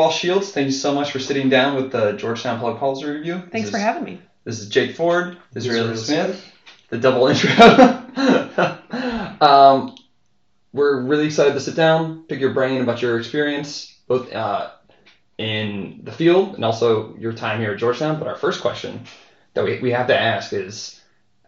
Walsh Shields. Thank you so much for sitting down with the Georgetown Public Policy Review. Thanks This for is- having me. This is Jake Ford. This is Disraeli Smith. The double intro. um, we're really excited to sit down, pick your brain about your experience, both uh, in the field and also your time here at Georgetown. But our first question that we, we have to ask is,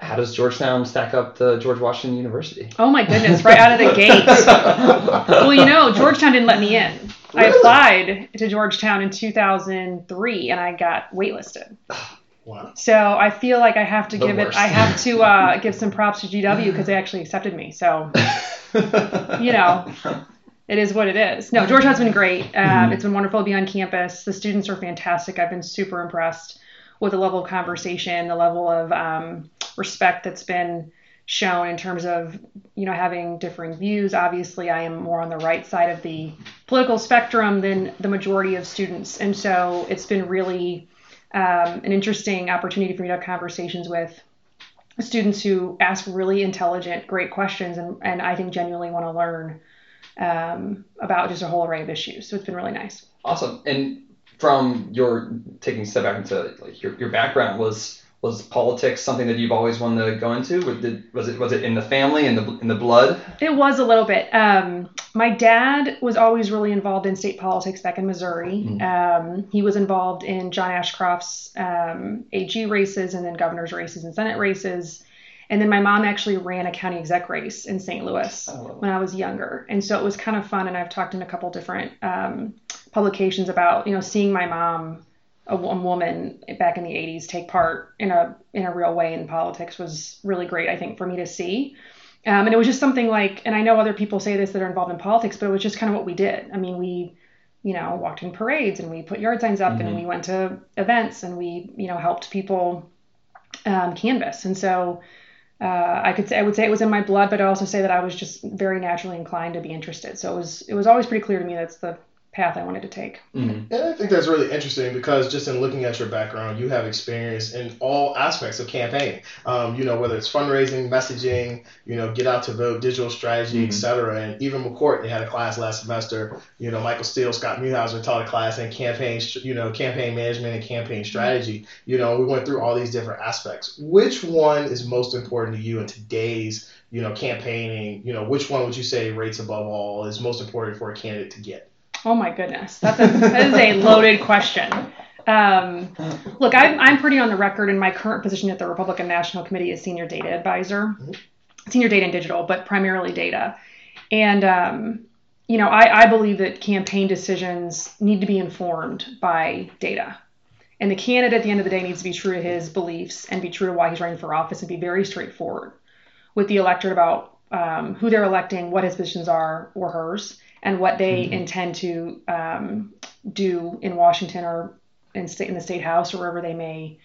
how does Georgetown stack up to George Washington University? Oh my goodness, right out of the gate. well, you know, Georgetown didn't let me in. I applied to Georgetown in 2003 and I got waitlisted. Wow. So I feel like I have to The give worst. it. I have to uh, give some props to GW because they actually accepted me. So You know. it is what it is. No, Georgetown's been great. Um, Mhm. It's been wonderful to be on campus. The students are fantastic. I've been super impressed with the level of conversation, the level of um, respect that's been shown in terms of you know having differing views. Obviously, I am more on the right side of the political spectrum than the majority of students, and so it's been really um, an interesting opportunity for me to have conversations with students who ask really intelligent, great questions, and, and I think genuinely want to learn um, about just a whole array of issues. So it's been really nice. Awesome. And from your taking a step back into like your, your background was was politics something that you've always wanted to go into? Or did, was it was it in the family in the in the blood? It was a little bit. Um, my dad was always really involved in state politics back in Missouri. Mhm. Um, he was involved in John Ashcroft's um, AG races and then governor's races and Senate races. And then my mom actually ran a county exec race in St. Louis Oh, when I was younger. And so it was kind of fun. And I've talked in a couple different um, publications about, you know, seeing my mom, a, wo- woman back in the 80s, take part in a, in a real way in politics was really great, I think, for me to see. Um, and it was just something like, and I know other people say this that are involved in politics, but it was just kind of what we did. I mean, we, you know, walked in parades and we put yard signs up Mhm. and we went to events and we, you know, helped people um, canvas. And so uh, I could say I would say it was in my blood, but I'd also say that I was just very naturally inclined to be interested. So it was it was always pretty clear to me that's the path I wanted to take. Mhm. And I think that's really interesting because just in looking at your background, you have experience in all aspects of campaigning. Um, you know, whether it's fundraising, messaging, you know, get out to vote, digital strategy, Mhm. et cetera. And even McCourt, they had a class last semester. You know, Michael Steele, Scott Mulhauser taught a class in campaign, you know, campaign management and campaign strategy. You know, we went through all these different aspects. Which one is most important to you in today's, you know, campaigning? You know, which one would you say rates above all is most important for a candidate to get? Oh my goodness, that's a, that is a loaded question. Um, look, I'm, I'm pretty on the record in my current position at the Republican National Committee as senior data advisor, senior data and digital, but primarily data. And um, you know, I, I believe that campaign decisions need to be informed by data. And the candidate at the end of the day needs to be true to his beliefs and be true to why he's running for office and be very straightforward with the electorate about um, who they're electing, what his positions are or hers, and what they Mhm. intend to um, do in Washington or in state in the state house or wherever they may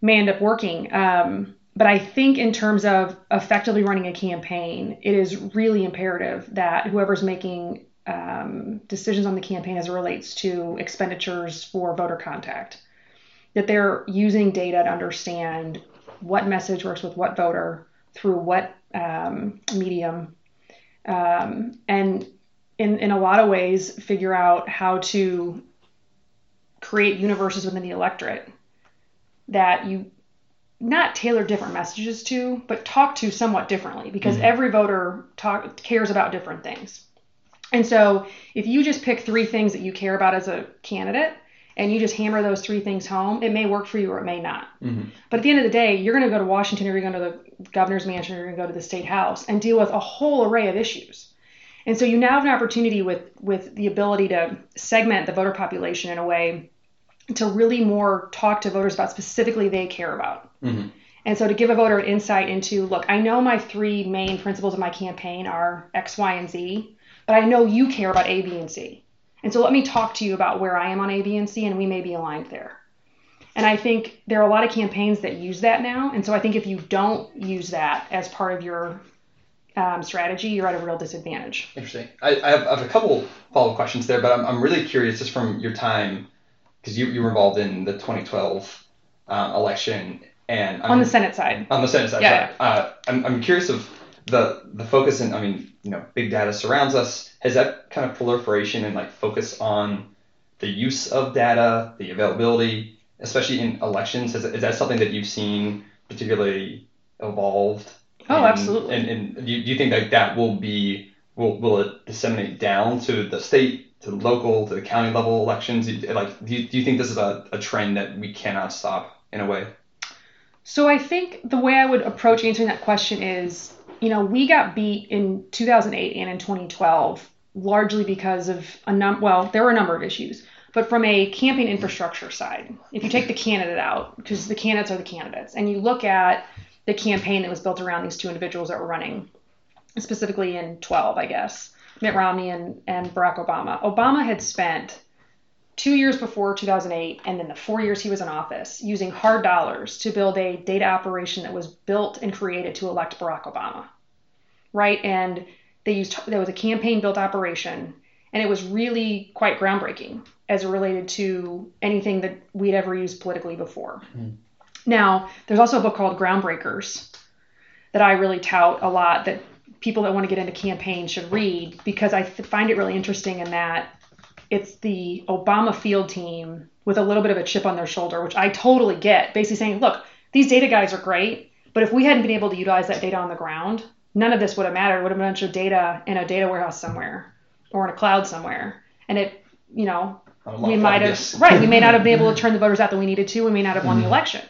may end up working. Um, but I think in terms of effectively running a campaign, it is really imperative that whoever's making um, decisions on the campaign as it relates to expenditures for voter contact, that they're using data to understand what message works with what voter through what um, medium, um, and in, in a lot of ways figure out how to create universes within the electorate that you not tailor different messages to, but talk to somewhat differently because Mhm. every voter talk, cares about different things. And so if you just pick three things that you care about as a candidate and you just hammer those three things home, it may work for you or it may not. Mhm. But at the end of the day, you're going to go to Washington, or you're going to the governor's mansion, or you're going to go to the state house and deal with a whole array of issues. And so you now have an opportunity with with the ability to segment the voter population in a way to really more talk to voters about specifically they care about. Mhm. And so to give a voter an insight into, look, I know my three main principles of my campaign are X, Y, and Z, but I know you care about A, B, and C. And so let me talk to you about where I am on A, B, and C, and we may be aligned there. And I think there are a lot of campaigns that use that now. And so I think if you don't use that as part of your um, strategy, you're at a real disadvantage. Interesting. I, I, have, I have a couple follow up questions there, but I'm, I'm really curious just from your time, because you, you were involved in the 2012 um, election and On I'm- the Senate side, on the Senate side. Yeah. Uh, I'm, I'm curious of the the focus and I mean you know big data surrounds us. Has that kind of proliferation and like focus on the use of data, the availability, especially in elections? Is, is that something that you've seen particularly evolved? Oh, And- absolutely. And, and do, you, do you think that that will be will will it disseminate down to the state, to the local, to the county level elections? Like, do you, do you think this is a, a trend that we cannot stop in a way? So I think the way I would approach answering that question is, you know, we got beat in 2008 and in 2012 largely because of a num well, there were a number of issues, but from a campaign infrastructure side, if you take the candidate out, because the candidates are the candidates, and you look at the campaign that was built around these two individuals that were running, specifically in 12, I guess, Mitt Romney and, and Barack Obama. Obama had spent two years before 2008 and then the four years he was in office using hard dollars to build a data operation that was built and created to elect Barack Obama. Right? And they used there was a campaign built operation and it was really quite groundbreaking as it related to anything that we'd ever used politically before. Hmm. Now, there's also a book called Groundbreakers that I really tout a lot that people that want to get into campaign should read because I th- find it really interesting in that it's the Obama field team with a little bit of a chip on their shoulder, which I totally get. Basically saying, look, these data guys are great, but if we hadn't been able to utilize that data on the ground, none of this would have mattered. It would have been a bunch of data in a data warehouse somewhere or in a cloud somewhere. And it, you know, On a lot we might have right we may not have been able to turn the voters out that we needed to we may not have won the election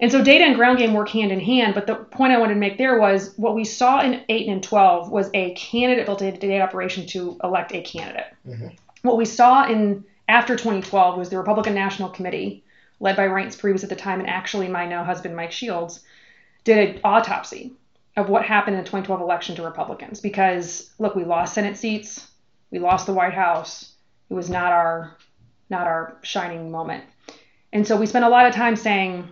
and so data and ground game work hand in hand but the point i wanted to make there was what we saw in 8 and 12 was a candidate built a data operation to elect a candidate Mhm. what we saw in after 2012 was the republican national committee led by Reince Priebus at the time and actually my now husband mike shields did an autopsy of what happened in the 2012 election to republicans because look we lost senate seats we lost the white house it was not our not our shining moment and so we spent a lot of time saying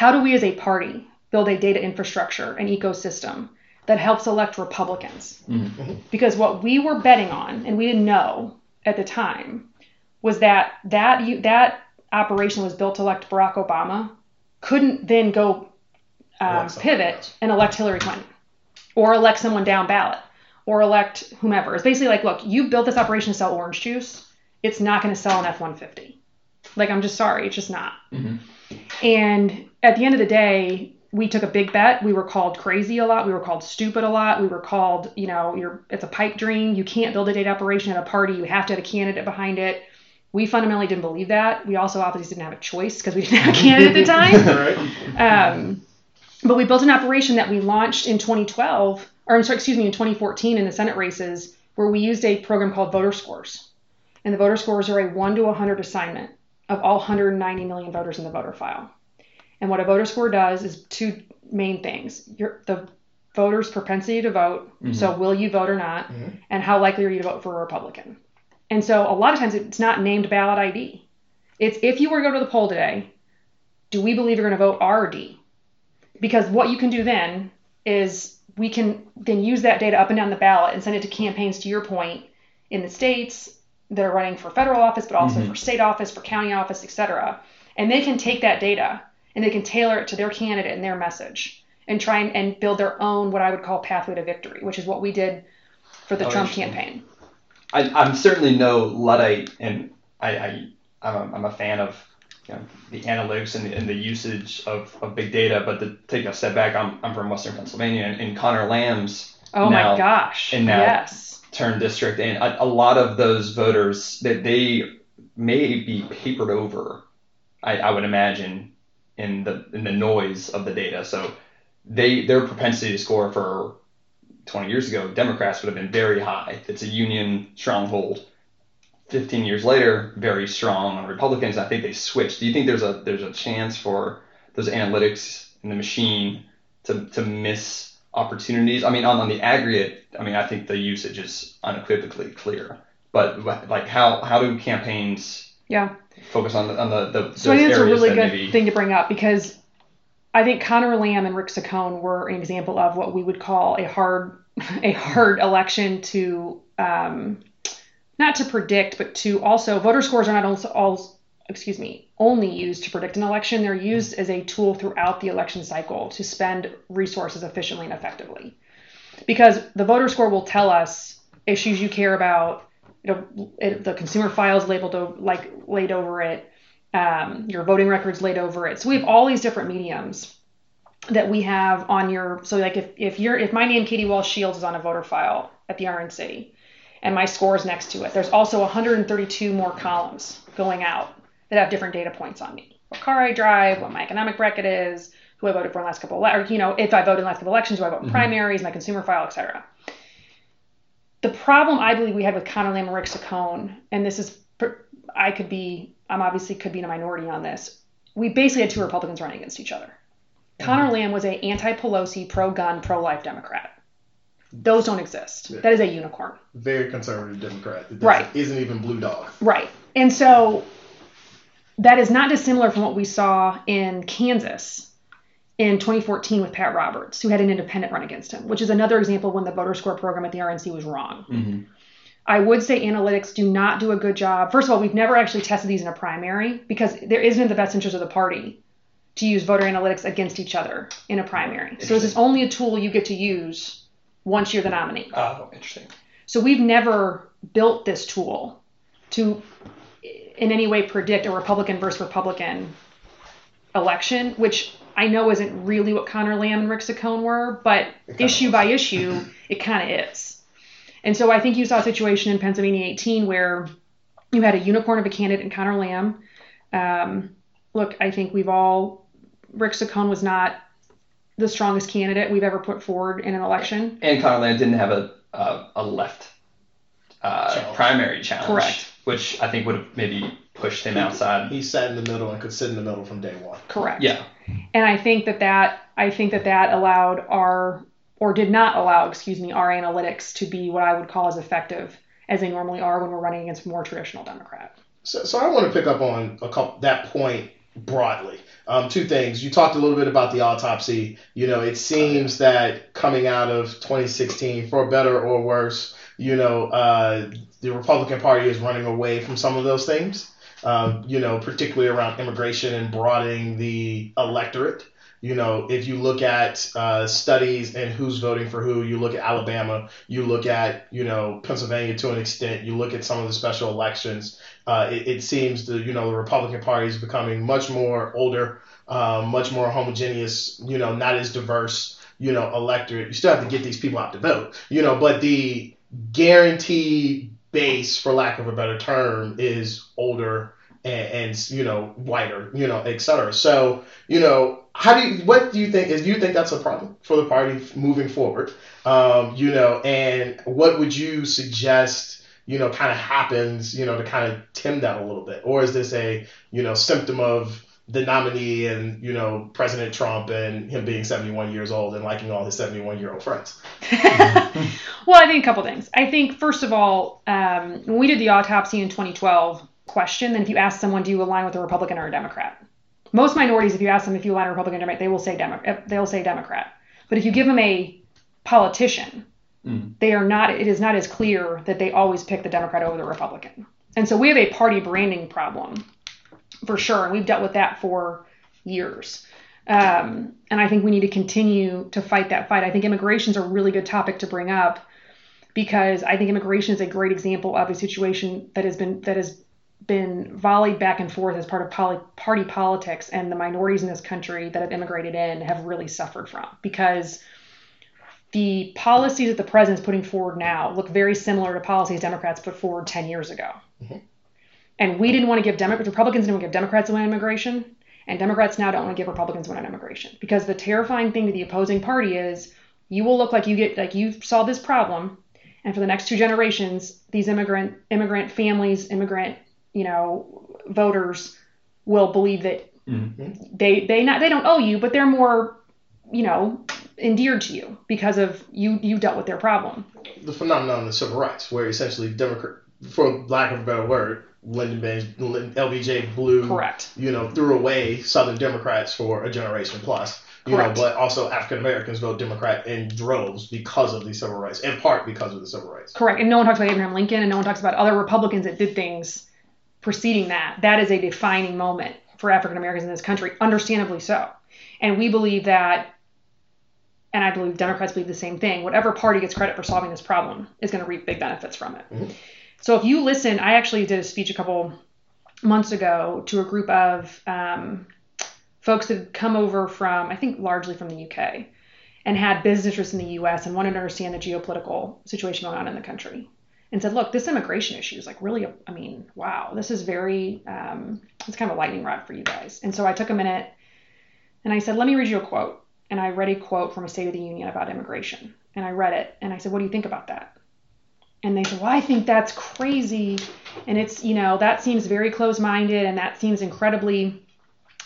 how do we as a party build a data infrastructure and ecosystem that helps elect republicans Mhm. because what we were betting on and we didn't know at the time was that that that operation was built to elect barack obama couldn't then go um, pivot and elect hillary clinton or elect someone down ballot or elect whomever. It's basically like, look, you built this operation to sell orange juice. It's not going to sell an F 150. Like, I'm just sorry. It's just not. Mhm. And at the end of the day, we took a big bet. We were called crazy a lot. We were called stupid a lot. We were called, you know, you're it's a pipe dream. You can't build a data operation at a party. You have to have a candidate behind it. We fundamentally didn't believe that. We also obviously didn't have a choice because we didn't have a candidate at the time. right? Um, but we built an operation that we launched in 2012, or I'm sorry, excuse me, in 2014 in the Senate races, where we used a program called voter scores. And the voter scores are a 1 to 100 assignment of all 190 million voters in the voter file. And what a voter score does is two main things your, the voter's propensity to vote, so will you vote or not, Mhm. and how likely are you to vote for a Republican. And so a lot of times it's not named ballot ID. It's if you were to go to the poll today, do we believe you're going to vote R or D? Because what you can do then is we can then use that data up and down the ballot and send it to campaigns, to your point, in the states that are running for federal office, but also Mhm. for state office, for county office, et cetera. And they can take that data and they can tailor it to their candidate and their message and try and, and build their own, what I would call pathway to victory, which is what we did for the Oh, Trump campaign. I, I'm certainly no luddite, and I, I I'm, a, I'm a fan of you know, the analytics and the, and the usage of, of big data. But to take a step back, I'm, I'm from Western Pennsylvania, and, and Connor Lamb's Oh Now- my gosh. and now- yes. Turn district, and a, a lot of those voters that they may be papered over, I, I would imagine, in the in the noise of the data. So they their propensity to score for 20 years ago, Democrats would have been very high. It's a union stronghold. 15 years later, very strong on Republicans. I think they switched. Do you think there's a there's a chance for those analytics and the machine to to miss opportunities? I mean, on, on the aggregate, I mean, I think the usage is unequivocally clear. But like, how how do campaigns Yeah. focus on the on the, the So I think it's a really good maybe thing to bring up because I think Connor Lamb and Rick Saccone were an example of what we would call a hard a hard election to um, not to predict, but to also voter scores are not also all excuse me only used to predict an election. They're used as a tool throughout the election cycle to spend resources efficiently and effectively. Because the voter score will tell us issues you care about, It'll, it, the consumer files labeled like laid over it, um, your voting records laid over it. So we have all these different mediums that we have on your. So like if if you're if my name Katie Walsh Shields is on a voter file at the RNC, and my score is next to it, there's also 132 more columns going out that have different data points on me. What car I drive, what my economic bracket is, who I voted for in the last couple, ele- or you know, if I voted in the last couple elections, who I vote in mm-hmm. primaries, my consumer file, etc. The problem I believe we had with Connor Lamb and Rick Saccone, and this is, I could be, I'm obviously could be in a minority on this. We basically had two Republicans running against each other. Mm-hmm. Connor Lamb was a anti-Pelosi, pro-gun, pro-life Democrat. Those don't exist. Yeah. That is a unicorn. Very conservative Democrat. Right. Isn't even blue dog. Right. And so that is not dissimilar from what we saw in Kansas in 2014 with Pat Roberts, who had an independent run against him, which is another example when the voter score program at the RNC was wrong. hmm I would say analytics do not do a good job. First of all, we've never actually tested these in a primary because there isn't in the best interest of the party to use voter analytics against each other in a primary. So this is only a tool you get to use once you're the nominee. Oh, interesting. So we've never built this tool to in any way predict a Republican versus Republican election, which I know isn't really what Connor Lamb and Rick Saccone were, but issue was. by issue, it kind of is. And so I think you saw a situation in Pennsylvania 18 where you had a unicorn of a candidate in Connor Lamb. Um, look, I think we've all, Rick Saccone was not the strongest candidate we've ever put forward in an election. And Connor Lamb didn't have a a, a left uh, Challenge. primary challenge, Correct. Which I think would have maybe pushed him outside. He sat in the middle and could sit in the middle from day one. Correct. Yeah, And I think that that I think that that allowed our or did not allow, excuse me, our analytics to be what I would call as effective as they normally are when we're running against more traditional Democrat. So, so I want to pick up on a couple that point broadly. Um, two things. You talked a little bit about the autopsy. You know, it seems that coming out of 2016, for better or worse, you know, uh, the Republican Party is running away from some of those things. Um, you know, particularly around immigration and broadening the electorate. You know, if you look at uh, studies and who's voting for who, you look at Alabama, you look at, you know, Pennsylvania to an extent, you look at some of the special elections, uh, it, it seems the, you know, the Republican Party is becoming much more older, um, much more homogeneous, you know, not as diverse, you know, electorate. You still have to get these people out to vote, you know, but the guaranteed base, for lack of a better term, is older and, and you know, whiter, you know, et cetera. So, you know, how do you, what do you think is, do you think that's a problem for the party moving forward? Um, you know, and what would you suggest, you know, kind of happens, you know, to kind of tame that a little bit? Or is this a, you know, symptom of the nominee and, you know, President Trump and him being 71 years old and liking all his 71 year old friends? well, I think a couple things. I think first of all, um, when we did the autopsy in 2012 question, then if you ask someone, do you align with a Republican or a Democrat? Most minorities, if you ask them if you align with a Republican or Democrat, they will say Demo- they'll say Democrat. But if you give them a politician, Mm. they are not. It is not as clear that they always pick the Democrat over the Republican. And so we have a party branding problem for sure, and we've dealt with that for years. Um, and I think we need to continue to fight that fight. I think immigration is a really good topic to bring up because I think immigration is a great example of a situation that has been that has been volleyed back and forth as part of poly, party politics, and the minorities in this country that have immigrated in have really suffered from because the policies that the president is putting forward now look very similar to policies Democrats put forward 10 years ago. And we didn't want to give Democrats, Republicans didn't want to give Democrats a win on immigration, and Democrats now don't want to give Republicans a win on immigration because the terrifying thing to the opposing party is you will look like you get like you solve this problem, and for the next two generations, these immigrant immigrant families, immigrant you know voters will believe that Mhm. they they not they don't owe you, but they're more you know endeared to you because of you you dealt with their problem. the phenomenon of civil rights, where essentially Democrat, for lack of a better word, Lyndon LBJ blew, Correct. you know, threw away Southern Democrats for a generation plus. You Correct. know, but also African Americans vote Democrat in droves because of the civil rights, in part because of the civil rights. Correct. And no one talks about Abraham Lincoln and no one talks about other Republicans that did things preceding that. That is a defining moment for African Americans in this country, understandably so. And we believe that, and I believe Democrats believe the same thing, whatever party gets credit for solving this problem is going to reap big benefits from it. Mhm. So if you listen, I actually did a speech a couple months ago to a group of um, folks that had come over from, I think, largely from the UK and had business interests in the US and wanted to understand the geopolitical situation going on in the country. And said, look, this immigration issue is like really, I mean, wow, this is very, um, it's kind of a lightning rod for you guys. And so I took a minute and I said, let me read you a quote. And I read a quote from a State of the Union about immigration. And I read it and I said, what do you think about that? And they said, well, I think that's crazy. And it's, you know, that seems very close minded and that seems incredibly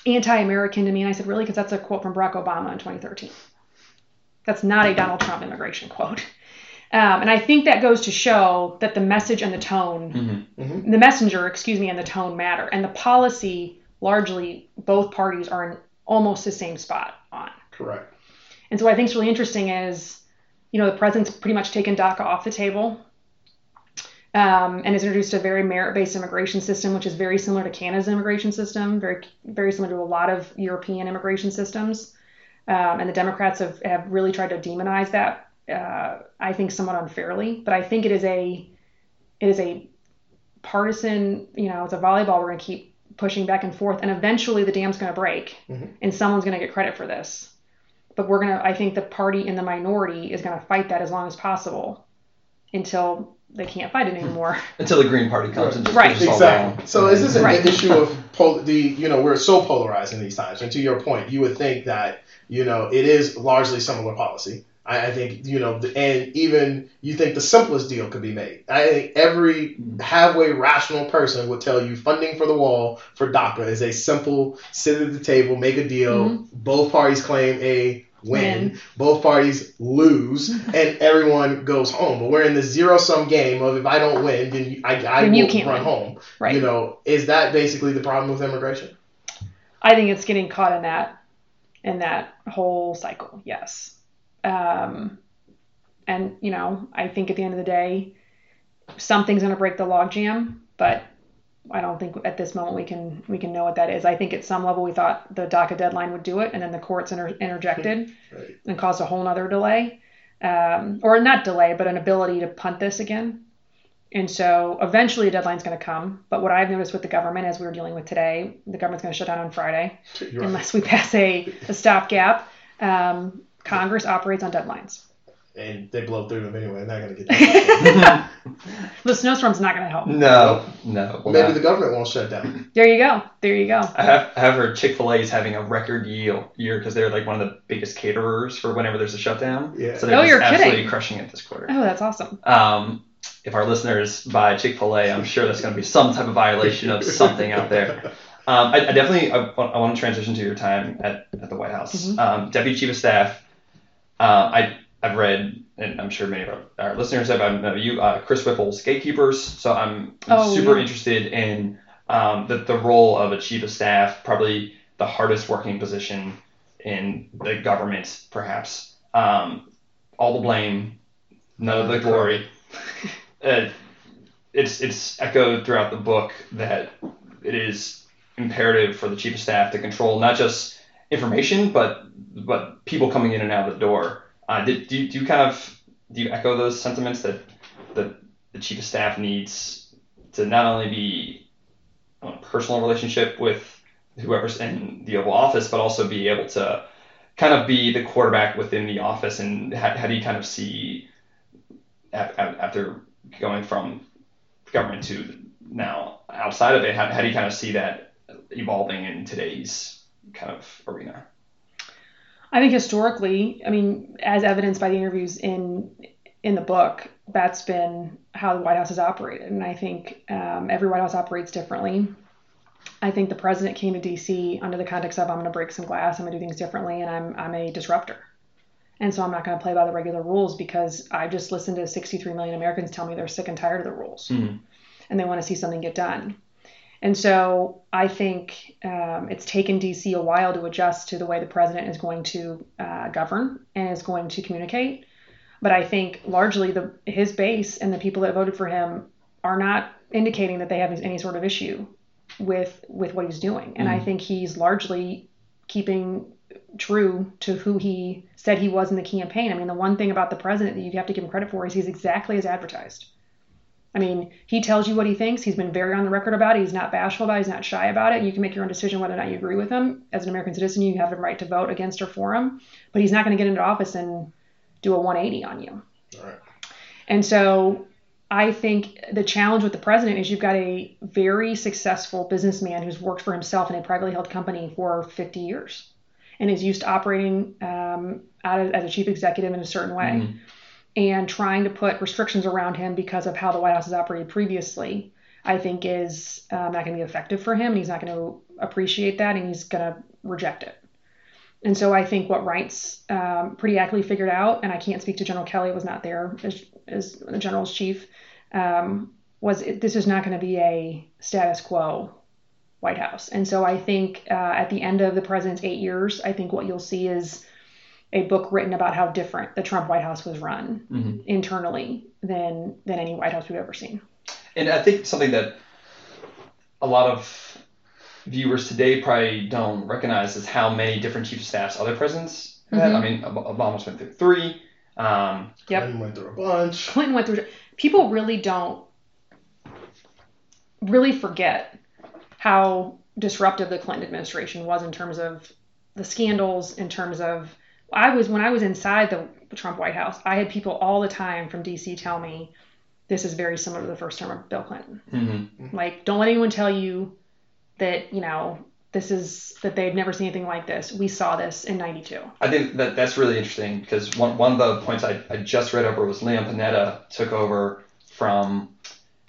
anti American to me. And I said, really? Because that's a quote from Barack Obama in 2013. That's not a Donald Trump immigration quote. Um, and I think that goes to show that the message and the tone, Mm-hmm. Mhm. the messenger, excuse me, and the tone matter. And the policy, largely, both parties are in almost the same spot on. Correct. And so what I think is really interesting is, you know, the president's pretty much taken DACA off the table um, and has introduced a very merit-based immigration system, which is very similar to Canada's immigration system, very very similar to a lot of European immigration systems. Um, and the Democrats have, have really tried to demonize that, uh, I think, somewhat unfairly. But I think it is a it is a partisan, you know, it's a volleyball. We're going to keep pushing back and forth, and eventually the dam's going to break, Mhm. and someone's going to get credit for this. But we're going to, I think the party in the minority is going to fight that as long as possible until they can't fight it anymore. Until the Green Party comes and just Right. pushes us all Exactly. down. So is this an Right. issue of pol- the you know we're so polarized in these times, and to your point, you would think that you know it is largely similar policy. I, I think you know, the- and even you think the simplest deal could be made. I think every halfway rational person would tell you funding for the wall for DACA is a simple sit at the table, make a deal. Mm-hmm. Both parties claim a win. Win. Both parties lose, and everyone goes home. But we're in the zero sum game of if I don't win, then you, I, I Then you can't run win. home. Right. You know, is that basically the problem with immigration? I think it's getting caught in that in that whole cycle. Yes. Um, and you know, I think at the end of the day, something's going to break the logjam, but I don't think at this moment we can we can know what that is. I think at some level we thought the DACA deadline would do it, and then the courts inter- interjected Right. and caused a whole nother delay, um, or not delay, but an ability to punt this again. And so eventually a deadline's going to come. But what I've noticed with the government, as we were dealing with today, the government's going to shut down on Friday You're right. unless we pass a, a stopgap. Um, Congress operates on deadlines. And they blow through them anyway. They're not going to get done. The snowstorm's not going to help. no, no. well, Maybe not. the government won't shut down. There you go. There you go. I have, I have heard Chick Fil A is having a record year year because they're like one of the biggest caterers for whenever there's a shutdown. Yeah. So they're Oh, you're absolutely kidding. crushing it this quarter. Oh, that's awesome. Um, if our listeners buy Chick Fil A, I'm sure that's going to be some type of violation of something out there. Um, I, I definitely I, want- I want to transition to your time at, at the White House, Mhm. um, Deputy Chief of Staff. Uh, I I've read, and I'm sure many of our, listeners have. I know you, uh, Chris Whipple's Gatekeepers. So I'm, I'm Oh, super yeah. interested in um, the the role of a chief of staff, probably the hardest working position in the government, perhaps. Um, all the blame, none of the glory. uh, it's it's echoed throughout the book that it is imperative for the chief of staff to control not just information but but people coming in and out of the door. Uh, did, do, you, do you kind of do you echo those sentiments that that the chief of staff needs to not only be on a personal relationship with whoever's in the Oval Office, but also be able to kind of be the quarterback within the office? And how, how do you kind of see af- af- after going from government to now outside of it, how, how do you kind of see that evolving in today's kind of arena? I think historically, I mean, as evidenced by the interviews in in the book, that's been how the White House has operated, and I think um, every White House operates differently. I think the president came to D.C. under the context of I'm going to break some glass, I'm going to do things differently, and I'm I'm a disruptor, and so I'm not going to play by the regular rules because I just listened to 63 million Americans tell me they're sick and tired of the rules, Mhm. and they want to see something get done. And so I think um, it's taken DC a while to adjust to the way the president is going to uh, govern and is going to communicate. But I think largely the his base and the people that voted for him are not indicating that they have any sort of issue with with what he's doing. And I Mhm. think he's largely keeping true to who he said he was in the campaign. I mean, the one thing about the president that you have to give him credit for is he's exactly as advertised. I mean, he tells you what he thinks. He's been very on the record about it. He's not bashful about it. He's not shy about it. You can make your own decision whether or not you agree with him. As an American citizen, you have the right to vote against or for him. But he's not going to get into office and do a 180 on you. Right. And so I think the challenge with the president is you've got a very successful businessman who's worked for himself in a privately held company for 50 years and is used to operating um, as a chief executive in a certain way. Mhm. And trying to put restrictions around him because of how the White House has operated previously, I think is um, not going to be effective for him. And he's not going to appreciate that and he's going to reject it. And so I think what Reince's um, pretty accurately figured out, and I can't speak to General Kelly, was not there as, as the general's chief, um, was it, this is not going to be a status quo White House. And so I think uh, at the end of the president's eight years, I think what you'll see is a book written about how different the Trump White House was run Mhm. internally than than any White House we've ever seen. And I think something that a lot of viewers today probably don't recognize is how many different chief of staffs other presidents have had. Mhm. I mean, Ob- Obama's went through three. Um, Yep. Clinton went through a bunch. Clinton went through. People really don't really forget how disruptive the Clinton administration was in terms of the scandals, in terms of I was when I was inside the Trump White House, I had people all the time from DC tell me this is very similar to the first term of Bill Clinton. mhm. Like, don't let anyone tell you that, you know, this is that they've never seen anything like this. We saw this in 92. I think that that's really interesting because one, one of the points I, I just read over was Leon Panetta took over from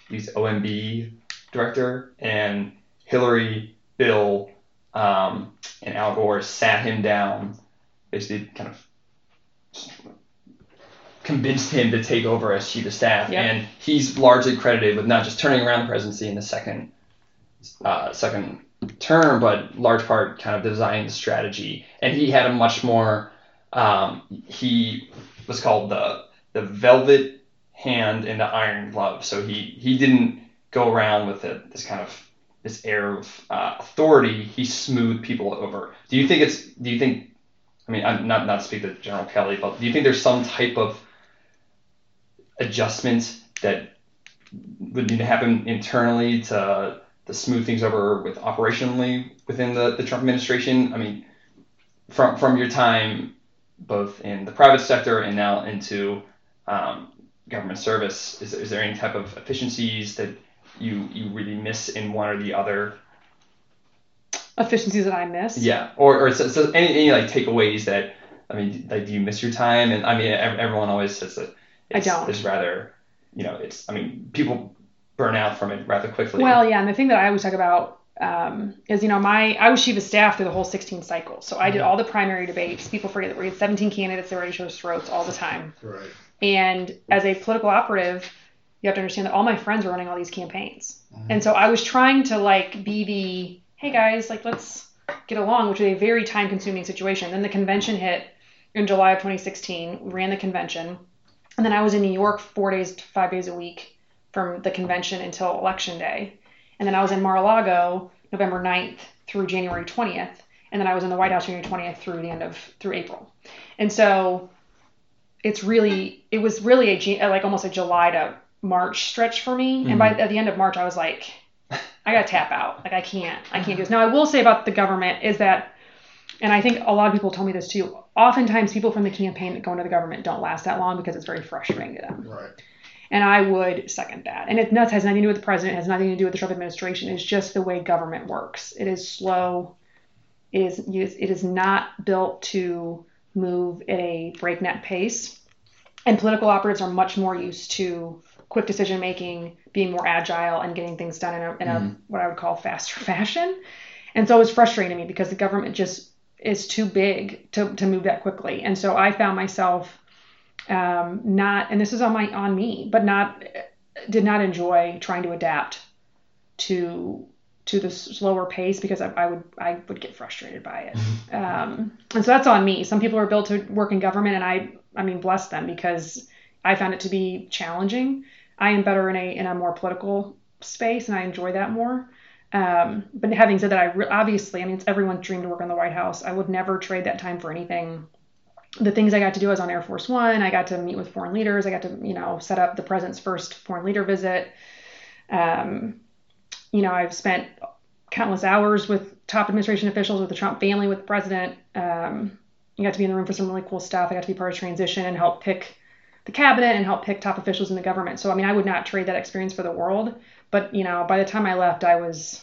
these OMB director and Hillary, Bill, um, and Al Gore sat him down, basically kind of convinced him to take over as chief of staff, Yep. and he's largely credited with not just turning around the presidency in the second uh, second term, but large part kind of designing the strategy. And he had a much more um, he was called the the velvet hand and the iron glove. So he he didn't go around with a, this kind of this air of uh, authority. He smoothed people over. Do you think it's? Do you think? I mean, I'm not not speak to General Kelly, but do you think there's some type of adjustment that would need to happen internally to to smooth things over with operationally within the, the Trump administration? I mean, from from your time both in the private sector and now into um, government service, is, is there any type of efficiencies that you you really miss in one or the other? Efficiencies that I miss. Yeah, or or so, so any, any like takeaways that I mean, like do you miss your time? And I mean, everyone always says that I it's, don't. It's rather, you know, it's I mean, people burn out from it rather quickly. Well, yeah, and the thing that I always talk about um, is, you know, my I was chief of staff through the whole 16 cycle, so I did all the primary debates. People forget that we had 17 candidates that were at each other's throats all the time. Right. And as a political operative, you have to understand that all my friends were running all these campaigns, and so I was trying to like be the, hey guys, like let's get along, which is a very time-consuming situation. Then the convention hit in July of 2016. We ran the convention, and then I was in New York four days, to five days a week from the convention until election day. And then I was in Mar-a-Lago November 9th through January 20th. And then I was in the White House January 20th through the end of through April. And so it's really it was really a like almost a July to March stretch for me. And by mm-hmm. at the end of March I was like I got to tap out. Like I can't I can't do this. Now I will say about the government is that and I think a lot of people told me this too. Oftentimes people from the campaign that go into the government don't last that long because it's very frustrating to them. Right. And I would second that. And it nuts has nothing to do with the president, has nothing to do with the Trump administration. It's just the way government works. It is slow. It is it is not built to move at a breakneck pace. And political operatives are much more used to quick decision making, being more agile, and getting things done in a, in a what I would call faster fashion. And so it was frustrating to me because the government just is too big to, to move that quickly. And so I found myself um, not, and this is on my on me, but not did not enjoy trying to adapt to to the slower pace because I, I would I would get frustrated by it. Um, and so that's on me. Some people are built to work in government, and I I mean bless them because I found it to be challenging. I am better in a in a more political space, and I enjoy that more. Um, but having said that, I re- obviously, I mean, it's everyone's dream to work in the White House. I would never trade that time for anything the things I got to do, I was on Air Force One. I got to meet with foreign leaders. I got to, you know, set up the president's first foreign leader visit. Um, you know, I've spent countless hours with top administration officials, with the Trump family, with the president. Um, I got to be in the room for some really cool stuff. I got to be part of transition and help pick the cabinet and help pick top officials in the government. So, I mean, I would not trade that experience for the world. But, you know, by the time I left, I was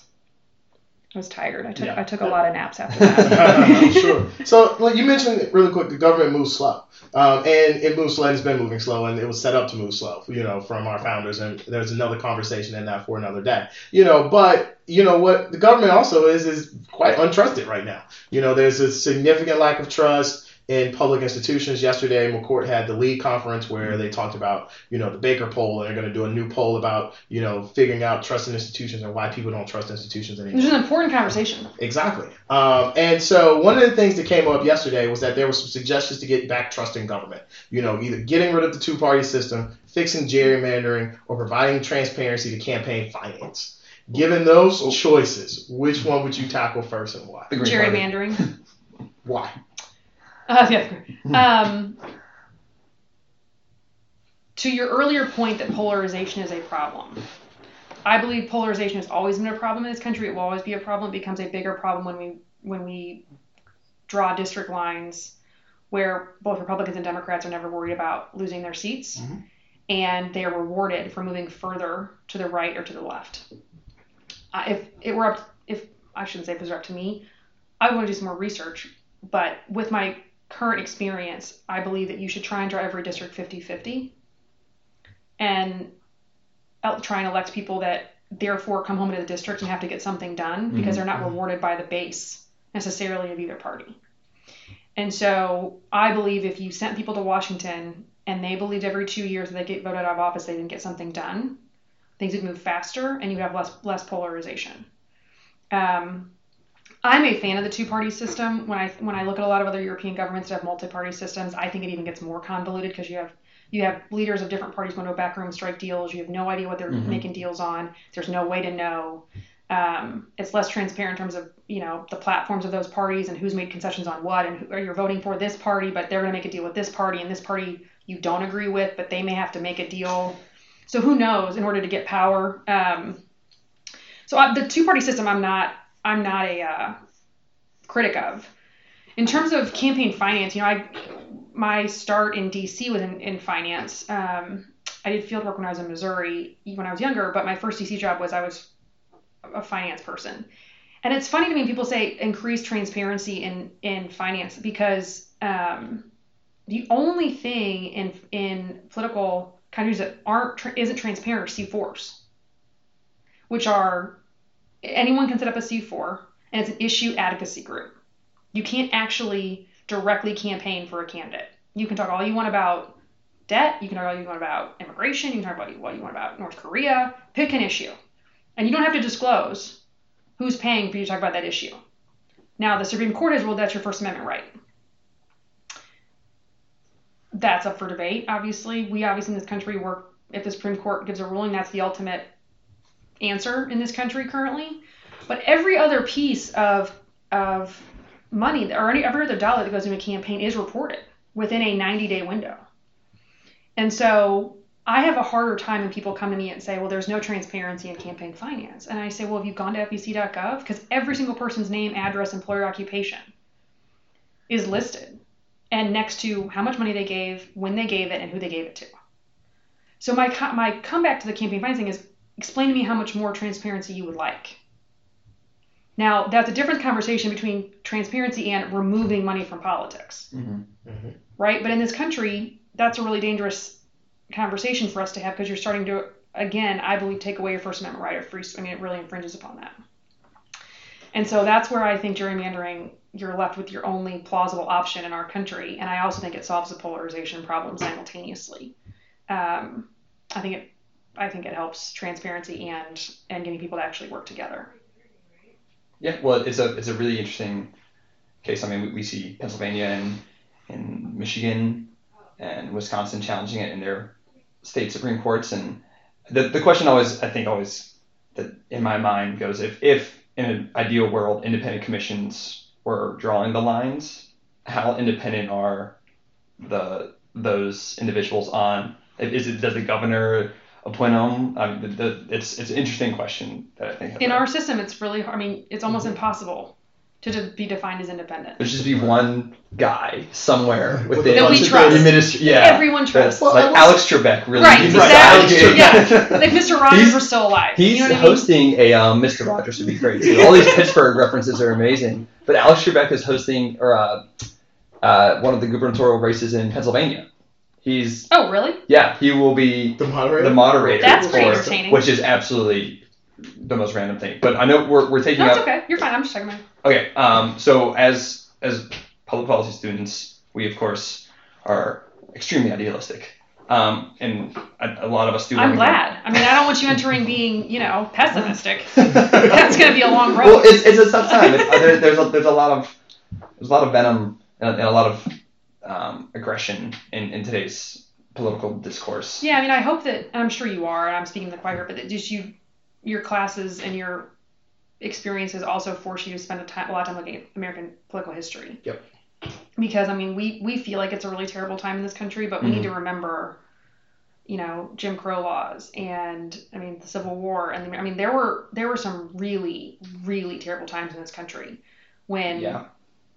I was tired. I took Yeah. I took a lot of naps after that. Sure. So, like you mentioned really quick, the government moves slow, um, and it moves slow. and It's been moving slow, and it was set up to move slow. You know, from our founders, and there's another conversation in that for another day. You know, but you know what the government also is is quite untrusted right now. You know, there's a significant lack of trust in public institutions. Yesterday, McCourt had the lead conference where they talked about you know the Baker poll, and they're going to do a new poll about you know figuring out trust in institutions and why people don't trust institutions anymore. This is an important conversation. Exactly. Um, and so one of the things that came up yesterday was that there were some suggestions to get back trust in government. You know, either getting rid of the two-party system, fixing gerrymandering, or providing transparency to campaign finance. Given those choices, which one would you tackle first and why? The Green Party. Gerrymandering. Why? Uh, yeah. Um, to your earlier point that polarization is a problem, I believe polarization has always been a problem in this country. It will always be a problem. It becomes a bigger problem when we when we draw district lines where both Republicans and Democrats are never worried about losing their seats, Mhm. and they are rewarded for moving further to the right or to the left. Uh, if it were up, if I shouldn't say if it was up to me, I would want to do some more research. But with my current experience, I believe that you should try and draw every district 50 50 and el- try and elect people that therefore come home to the district and have to get something done mm-hmm. because they're not mm-hmm. rewarded by the base necessarily of either party. And so I believe if you sent people to Washington and they believed every two years that they get voted out of office, they didn't get something done, things would move faster and you would have less less polarization. Um, I'm a fan of the two-party system. When I when I look at a lot of other European governments that have multi-party systems, I think it even gets more convoluted because you have you have leaders of different parties going to a back room strike deals. You have no idea what they're Mhm. making deals on. There's no way to know. Um, it's less transparent in terms of you know the platforms of those parties and who's made concessions on what and who, you're voting for this party, but they're going to make a deal with this party and this party you don't agree with, but they may have to make a deal. So who knows in order to get power. Um, so I, the two-party system, I'm not I'm not a uh, critic of. In terms of campaign finance, you know, I my start in DC was in, in finance. Um, I did field work when I was in Missouri when I was younger, but my first DC job was I was a finance person. And it's funny to me people say increase transparency in in finance because um, the only thing in in political countries that aren't isn't transparent are C4s, which are anyone can set up a C4 and it's an issue advocacy group. You can't actually directly campaign for a candidate. You can talk all you want about debt, you can talk all you want about immigration, you can talk about what you want about North Korea, pick an issue. And you don't have to disclose who's paying for you to talk about that issue. Now, the Supreme Court has ruled that's your First Amendment right. That's up for debate, obviously. We obviously in this country work, if the Supreme Court gives a ruling, that's the ultimate answer in this country currently. But every other piece of of money or any every other dollar that goes into a campaign is reported within a 90 day window. And so I have a harder time when people come to me and say, well, there's no transparency in campaign finance. And I say, well, have you gone to FEC.gov? Because every single person's name, address, employer occupation is listed and next to how much money they gave, when they gave it, and who they gave it to. So my, my comeback to the campaign financing is explain to me how much more transparency you would like. Now, that's a different conversation between transparency and removing money from politics, Mhm. right? But in this country, that's a really dangerous conversation for us to have because you're starting to, again, I believe, take away your First Amendment right of free. I mean, it really infringes upon that. And so that's where I think gerrymandering, you're left with your only plausible option in our country. And I also think it solves the polarization problem simultaneously. Um, I think it, I think it helps transparency and and getting people to actually work together. Yeah, well, it's a it's a really interesting case. I mean, we, we see Pennsylvania and and Michigan and Wisconsin challenging it in their state supreme courts, and the the question always I think always that in my mind goes if if in an ideal world independent commissions were drawing the lines, how independent are the those individuals on? Is it does the governor appoint them? I the, the, it's it's an interesting question that I think In our system, it's really hard. I mean, it's almost impossible to de- be defined as independent. there should just be one guy somewhere With within That we trust. the ministry. Yeah, Everyone trusts. That's Well, like I Alex Trebek really. Right, needs exactly. to Yeah. Like Mr. Rogers He's- were still alive. He's you know what I mean? hosting a um, Mr. Rogers would be great too. All these Pittsburgh references are amazing. But Alex Trebek is hosting or uh, uh, one of the gubernatorial races in Pennsylvania. He's Oh, really? yeah, he will be The moderator. the moderator. That's for- pretty entertaining. Which is absolutely the most random thing. But I know we're, we're taking No, it's up. okay. You're fine. I'm just talking about. Okay, um, so as as public policy students, we of course are extremely idealistic, um, and a, a lot of us do. I'm wanna glad. I mean, I don't want you entering being, you know, pessimistic. That's gonna be a long road. Well, it's, it's a tough time. It's, there, there's a, there's a lot of there's a lot of venom and a, and a lot of um, aggression in, in today's political discourse. Yeah, I mean, I hope that, and I'm sure you are, and I'm speaking to the choir, but that just you, your classes and your experiences also force you to spend a, time, a lot of time looking at American political history. Yep. Because I mean, we we feel like it's a really terrible time in this country, but we need Mhm. to remember, you know, Jim Crow laws and I mean the Civil War, and I mean there were there were some really really terrible times in this country when Yeah.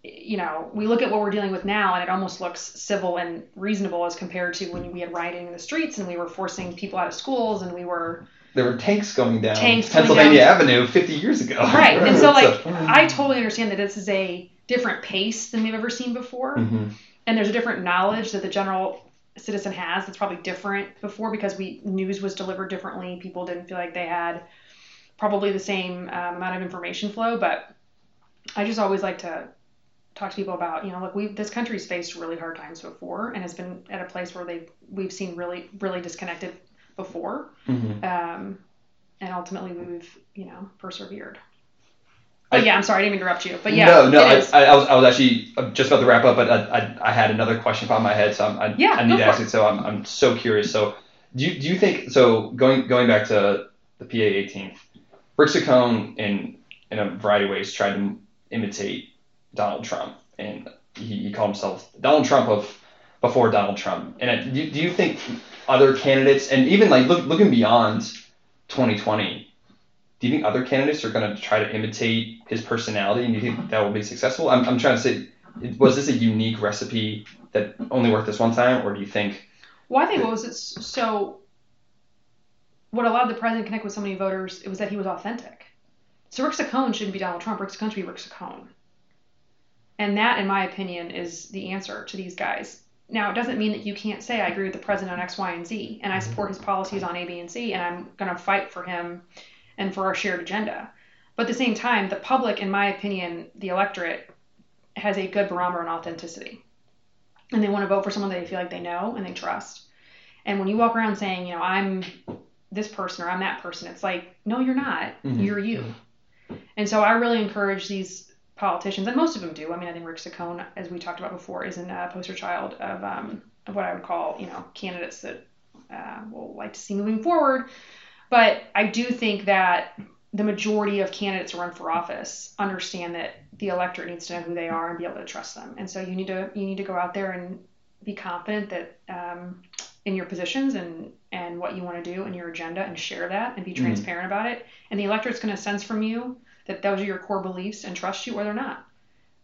You know, we look at what we're dealing with now and it almost looks civil and reasonable as compared to when we had rioting in the streets and we were forcing people out of schools and we were There were tanks going down Tanks Pennsylvania down. Avenue 50 years ago. right. And so like I totally understand that this is a different pace than we've ever seen before Mhm. and there's a different knowledge that the general citizen has that's probably different before because we news was delivered differently people didn't feel like they had probably the same um, amount of information flow but i just always like to talk to people about you know look we this country's faced really hard times before and has been at a place where they we've seen really really disconnected before Mhm. um, and ultimately we've you know persevered I- but yeah i'm sorry i didn't interrupt you but yeah no, no, I. I, I was I was actually just about to wrap up, but I, I, I had another question on my head, so I'm, I, Yeah, I need to ask it. So I'm, I'm so curious. So do you, do you think so? Going going back to the PA 18th, Rick Saccone in in a variety of ways tried to imitate Donald Trump, and he, he called himself Donald Trump of before Donald Trump. And do, do you think other candidates, and even like look, looking beyond 2020, do you think other candidates are going to try to imitate his personality, and do you think that will be successful? I'm, I'm trying to say, was this a unique recipe that only worked this one time, or do you think? Well, I think what was it so what allowed the president to connect with so many voters it was that he was authentic. So Rick Saccone shouldn't be Donald Trump. Rick Saccone should be Rick Saccone. And that, in my opinion, is the answer to these guys. Now, it doesn't mean that you can't say I agree with the president on X, Y, and Z, and I support his policies on A, B, and C, and I'm going to fight for him and for our shared agenda. But at the same time, the public, in my opinion, the electorate, has a good barometer on authenticity. And they want to vote for someone that they feel like they know and they trust. And when you walk around saying, you know, I'm this person or I'm that person, it's like, no, you're not. Mhm. You're you. And so I really encourage these politicians, and most of them do. I mean, I think Rick Saccone, as we talked about before, is a poster child of, um, of what I would call, you know, candidates that uh, will like to see moving forward. But I do think that the majority of candidates who run for office understand that the electorate needs to know who they are and be able to trust them. And so you need to you need to go out there and be confident that um, in your positions and and what you want to do and your agenda and share that and be Mhm. transparent about it. And the electorate's going to sense from you that those are your core beliefs and trust you or they're not.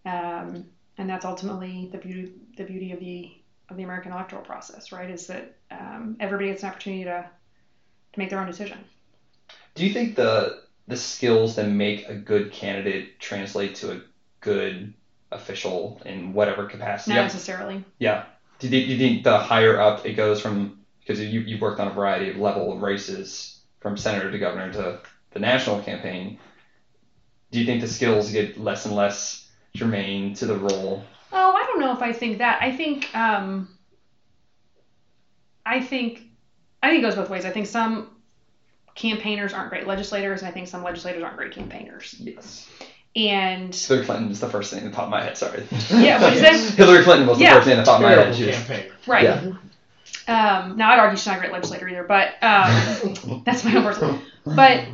Um, and that's ultimately the beauty the beauty of the of the American electoral process, right? Is that um, everybody gets an opportunity to to make their own decision. Do you think the the skills that make a good candidate translate to a good official in whatever capacity? Not necessarily. Yeah. Do you, do you think the higher up it goes from because you you've worked on a variety of level of races from senator to governor to the national campaign? Do you think the skills get less and less germane to the role? Oh, I don't know if I think that. I think um, I think I think it goes both ways. I think some campaigners aren't great legislators, and I think some legislators aren't great campaigners. Yes. And Hillary Clinton is the first thing that popped in my head. Sorry. Yeah, what'd you say? Hillary Clinton was the first thing that popped in my head. Terrible She was- campaign. right. Yeah. Um, now I'd argue she's not a great legislator either, but um, that's my own personal. But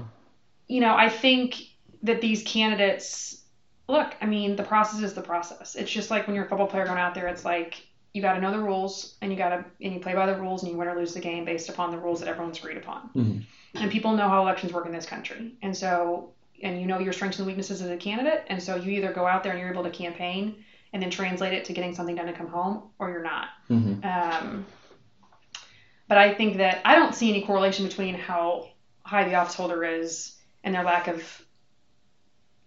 you know, I think that these candidates look. I mean, the process is the process. It's just like when you're a football player going out there. It's like you got to know the rules and you got to and you play by the rules and you win or lose the game based upon the rules that everyone's agreed upon. Mhm. And people know how elections work in this country, and so and you know your strengths and weaknesses as a candidate, and so you either go out there and you're able to campaign and then translate it to getting something done to come home, or you're not. Mhm. Um, but I think that I don't see any correlation between how high the office holder is and their lack of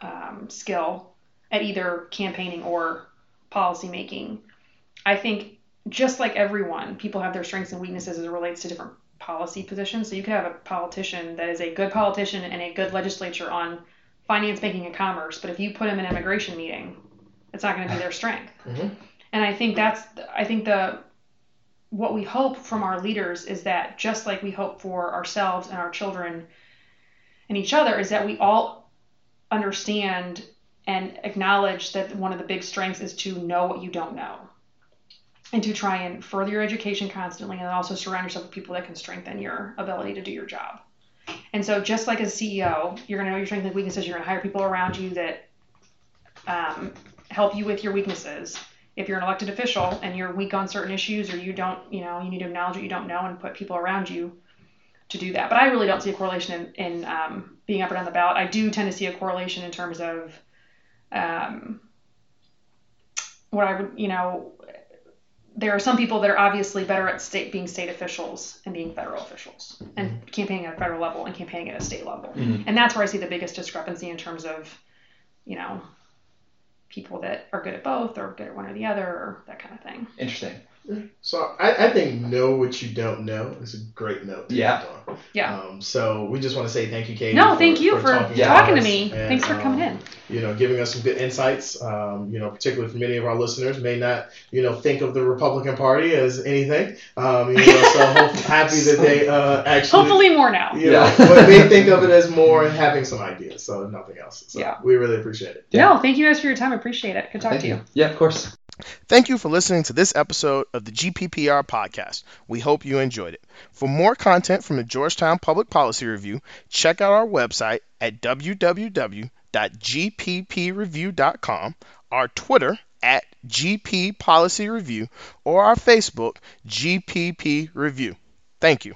um, skill at either campaigning or policy making. I think just like everyone, people have their strengths and weaknesses as it relates to different policy positions. So you could have a politician that is a good politician and a good legislature on finance, banking, and commerce, but if you put them in an immigration meeting, it's not going to be their strength. Mhm. And I think that's I think the what we hope from our leaders is that just like we hope for ourselves and our children and each other is that we all understand and acknowledge that one of the big strengths is to know what you don't know and to try and further your education constantly and also surround yourself with people that can strengthen your ability to do your job. And so just like a CEO, you're going to know your strengths and weaknesses. You're going to hire people around you that um, help you with your weaknesses. If you're an elected official and you're weak on certain issues or you don't, you know, you need to acknowledge what you don't know and put people around you to do that. But I really don't see a correlation in, in um, being up or down the ballot. I do tend to see a correlation in terms of um, what I would, you know, there are some people that are obviously better at state being state officials and being federal officials and campaigning at a federal level and campaigning at a state level. Mhm. And that's where I see the biggest discrepancy in terms of, you know, people that are good at both or good at one or the other or that kind of thing. Interesting. So I, I think know what you don't know is a great note. to Yeah. on. Yeah. Um, so we just want to say thank you, Katie. no, for- thank you for, talking, Yeah. talking to me. and, Thanks for coming um, in. You know, giving us some good insights. Um, you know, particularly for many of our listeners may not, you know, think of the Republican Party as anything. Um, you know, so hope, happy that they uh, actually. Hopefully more now. You know, Yeah. but may think of it as more having some ideas, so nothing else. So Yeah. we really appreciate it. Yeah. No, thank you guys for your time. I appreciate it. Good talk Thank to you. Yeah, of course. Thank you for listening to this episode of the GPPR podcast. We hope you enjoyed it. For more content from the Georgetown Public Policy Review, check out our website at www.gppreview.com, our Twitter at GP Policy Review, or our Facebook GPP Review. Thank you.